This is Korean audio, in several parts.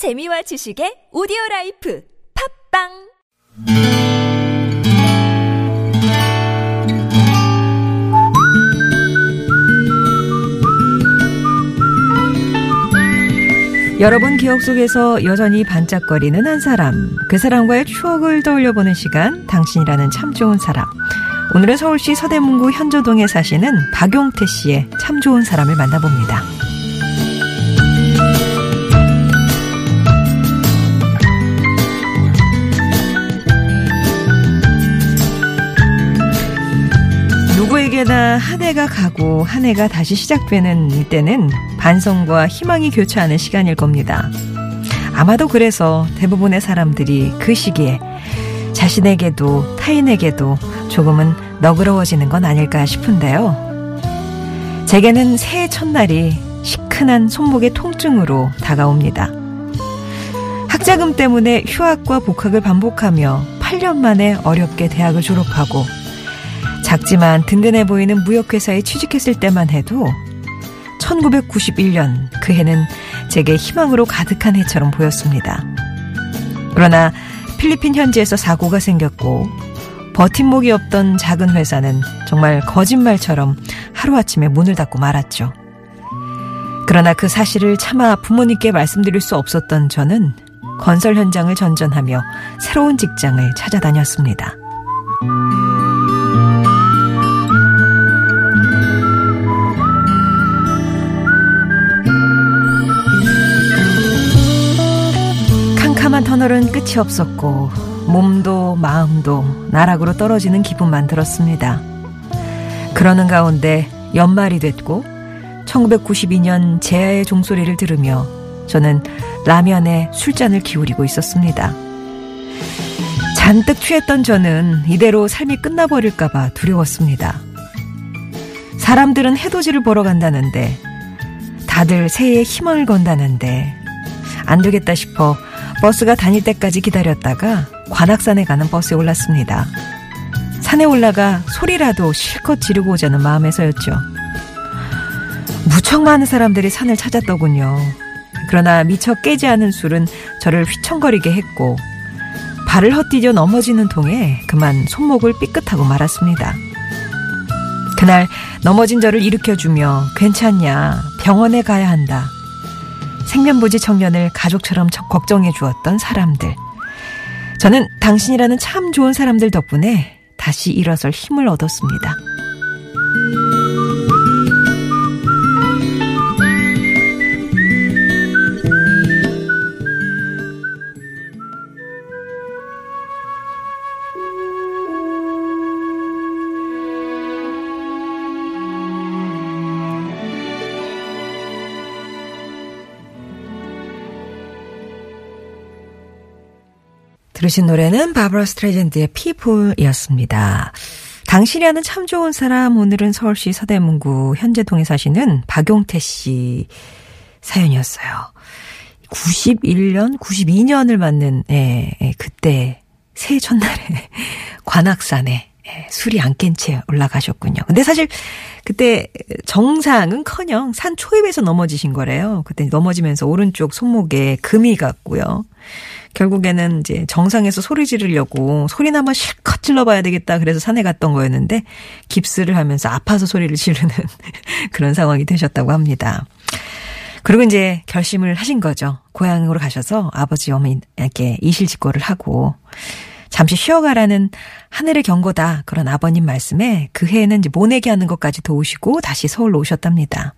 재미와 지식의 오디오 라이프 팟빵 여러분 기억 속에서 여전히 반짝거리는 한 사람, 그 사람과의 추억을 떠올려보는 시간, 당신이라는 참 좋은 사람. 오늘은 서울시 서대문구 현저동에 사시는 박용태 씨의 참 좋은 사람을 만나봅니다. 누구에게나 한 해가 가고 한 해가 다시 시작되는 때는 반성과 희망이 교차하는 시간일 겁니다. 아마도 그래서 대부분의 사람들이 그 시기에 자신에게도 타인에게도 조금은 너그러워지는 건 아닐까 싶은데요. 제게는 새해 첫날이 시큰한 손목의 통증으로 다가옵니다. 학자금 때문에 휴학과 복학을 반복하며 8년 만에 어렵게 대학을 졸업하고 작지만 든든해 보이는 무역회사에 취직했을 때만 해도 1991년 그 해는 제게 희망으로 가득한 해처럼 보였습니다. 그러나 필리핀 현지에서 사고가 생겼고 버팀목이 없던 작은 회사는 정말 거짓말처럼 하루아침에 문을 닫고 말았죠. 그러나 그 사실을 차마 부모님께 말씀드릴 수 없었던 저는 건설 현장을 전전하며 새로운 직장을 찾아다녔습니다. 터널은 끝이 없었고 몸도 마음도 나락으로 떨어지는 기분만 들었습니다. 그러는 가운데 연말이 됐고 1992년 제아의 종소리를 들으며 저는 라면에 술잔을 기울이고 있었습니다. 잔뜩 취했던 저는 이대로 삶이 끝나버릴까봐 두려웠습니다. 사람들은 해돋이를 보러 간다는데 다들 새해에 희망을 건다는데 안 되겠다 싶어 버스가 다닐 때까지 기다렸다가 관악산에 가는 버스에 올랐습니다. 산에 올라가 소리라도 실컷 지르고 오자는 마음에서였죠. 무척 많은 사람들이 산을 찾았더군요. 그러나 미처 깨지 않은 술은 저를 휘청거리게 했고 발을 헛디뎌 넘어지는 통에 그만 손목을 삐끗하고 말았습니다. 그날 넘어진 저를 일으켜주며 괜찮냐 병원에 가야 한다. 생면부지 청년을 가족처럼 걱정해 주었던 사람들. 저는 당신이라는 참 좋은 사람들 덕분에 다시 일어설 힘을 얻었습니다. 들으신 노래는 바브라 스트레이젠드의 피플이었습니다. 당신이라는 참 좋은 사람 오늘은 서울시 서대문구 현재동에 사시는 박용태 씨 사연이었어요. 91년, 92년을 맞는 예, 예, 그때 새해 첫날에 관악산에 예, 술이 안 깬 채 올라가셨군요. 근데 사실 그때 정상은커녕 산 초입에서 넘어지신 거래요. 그때 넘어지면서 오른쪽 손목에 금이 갔고요. 결국에는 이제 정상에서 소리 지르려고 소리나마 실컷 질러봐야 되겠다 그래서 산에 갔던 거였는데 깁스를 하면서 아파서 소리를 지르는 그런 상황이 되셨다고 합니다. 그리고 이제 결심을 하신 거죠. 고향으로 가셔서 아버지 어머니께 이실직고를 하고 잠시 쉬어가라는 하늘의 경고다. 그런 아버님 말씀에 그 해에는 이제 모내기 하는 것까지 도우시고 다시 서울로 오셨답니다.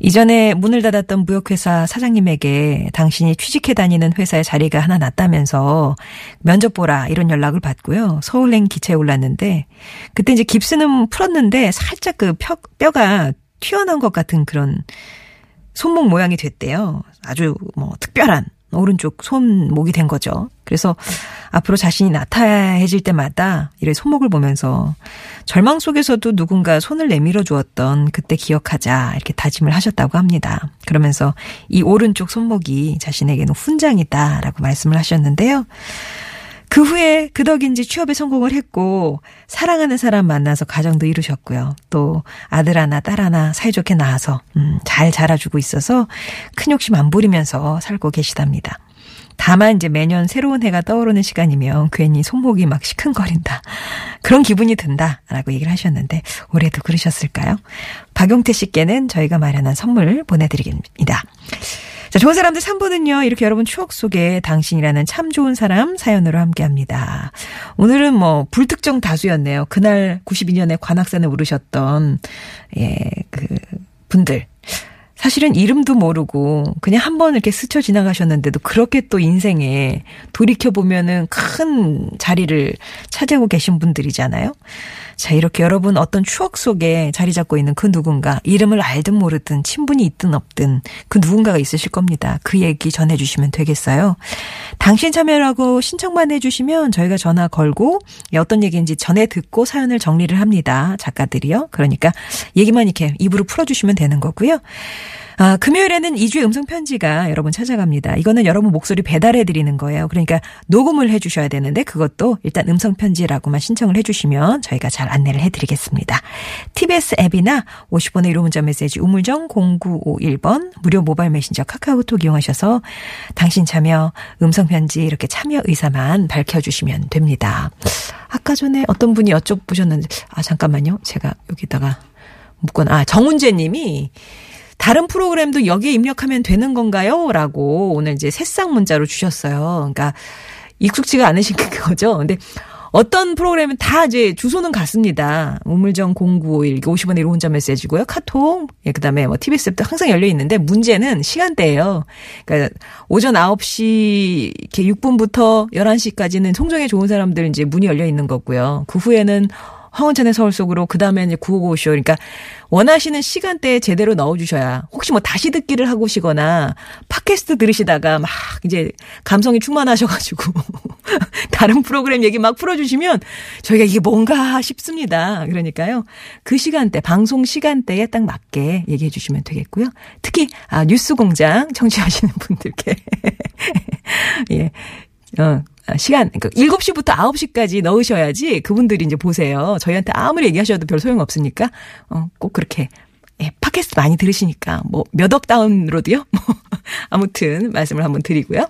이전에 문을 닫았던 무역회사 사장님에게 당신이 취직해 다니는 회사에 자리가 하나 났다면서 면접 보라 이런 연락을 받고요. 서울행 기차에 올랐는데 그때 이제 깁스는 풀었는데 살짝 그 뼈, 뼈가 튀어나온 것 같은 그런 손목 모양이 됐대요. 아주 뭐 특별한 오른쪽 손목이 된 거죠. 그래서 앞으로 자신이 나타해질 때마다 이래 손목을 보면서 절망 속에서도 누군가 손을 내밀어 주었던 그때 기억하자 이렇게 다짐을 하셨다고 합니다. 그러면서 이 오른쪽 손목이 자신에게는 훈장이다라고 말씀을 하셨는데요. 그 후에 그 덕인지 취업에 성공을 했고 사랑하는 사람 만나서 가정도 이루셨고요. 또 아들 하나 딸 하나 사이좋게 낳아서 음, 잘 자라주고 있어서 큰 욕심 안 부리면서 살고 계시답니다. 다만 이제 매년 새로운 해가 떠오르는 시간이면 괜히 손목이 막 시큰거린다. 그런 기분이 든다 라고 얘기를 하셨는데 올해도 그러셨을까요? 박용태 씨께는 저희가 마련한 선물 보내드리겠습니다. 자, 좋은 사람들 3부는요, 이렇게 여러분 추억 속에 당신이라는 참 좋은 사람 사연으로 함께 합니다. 오늘은 뭐, 불특정 다수였네요. 그날 92년에 관악산에 오르셨던, 예, 그, 분들. 사실은 이름도 모르고 그냥 한 번 이렇게 스쳐 지나가셨는데도 그렇게 또 인생에 돌이켜보면은 큰 자리를 차지하고 계신 분들이잖아요. 자, 이렇게 여러분 어떤 추억 속에 자리 잡고 있는 그 누군가, 이름을 알든 모르든 친분이 있든 없든 그 누군가가 있으실 겁니다. 그 얘기 전해주시면 되겠어요. 당신 참여라고 신청만 해주시면 저희가 전화 걸고 어떤 얘기인지 전해 듣고 사연을 정리를 합니다. 작가들이요. 그러니까 얘기만 이렇게 입으로 풀어주시면 되는 거고요. 아, 금요일에는 2주의 음성 편지가 여러분 찾아갑니다. 이거는 여러분 목소리 배달해 드리는 거예요. 그러니까 녹음을 해 주셔야 되는데 그것도 일단 음성 편지라고만 신청을 해 주시면 저희가 잘 안내를 해 드리겠습니다. TBS 앱이나 50번의 1호 문자 메시지 우물정 0951번 무료 모바일 메신저 카카오톡 이용하셔서 당신 참여 음성 편지 이렇게 참여 의사만 밝혀 주시면 됩니다. 아까 전에 어떤 분이 여쭤보셨는데 아 잠깐만요. 제가 여기다가 묶건 아 정훈재 님이 다른 프로그램도 여기에 입력하면 되는 건가요? 라고 오늘 이제 새싹 문자로 주셨어요. 그러니까 익숙지가 않으신 거죠. 근데 어떤 프로그램은 다 이제 주소는 같습니다. 우물정 0951 50원의 1호 혼자 메시지고요. 카톡, 예, 그 다음에 뭐 TBS 앱도 항상 열려 있는데 문제는 시간대예요. 그러니까 오전 9시 이렇게 6분부터 11시까지는 송정에 좋은 사람들 이제 문이 열려 있는 거고요. 그 후에는 황원찬의 서울 속으로 그 다음에 이제 955쇼. 그러니까 원하시는 시간대에 제대로 넣어 주셔야 혹시 뭐 다시 듣기를 하고 시거나 팟캐스트 들으시다가 막 이제 감성이 충만하셔 가지고 다른 프로그램 얘기 막 풀어 주시면 저희가 이게 뭔가 싶습니다. 그러니까요. 그 시간대, 방송 시간대에 딱 맞게 얘기해 주시면 되겠고요. 특히, 아, 뉴스 공장 청취하시는 분들께. 예. 어, 시간, 그러니까 7시부터 9시까지 넣으셔야지 그분들이 이제 보세요. 저희한테 아무리 얘기하셔도 별 소용 없으니까, 어, 꼭 그렇게, 예, 팟캐스트 많이 들으시니까, 뭐, 몇 억 다운로드요? 뭐, 아무튼, 말씀을 한번 드리고요.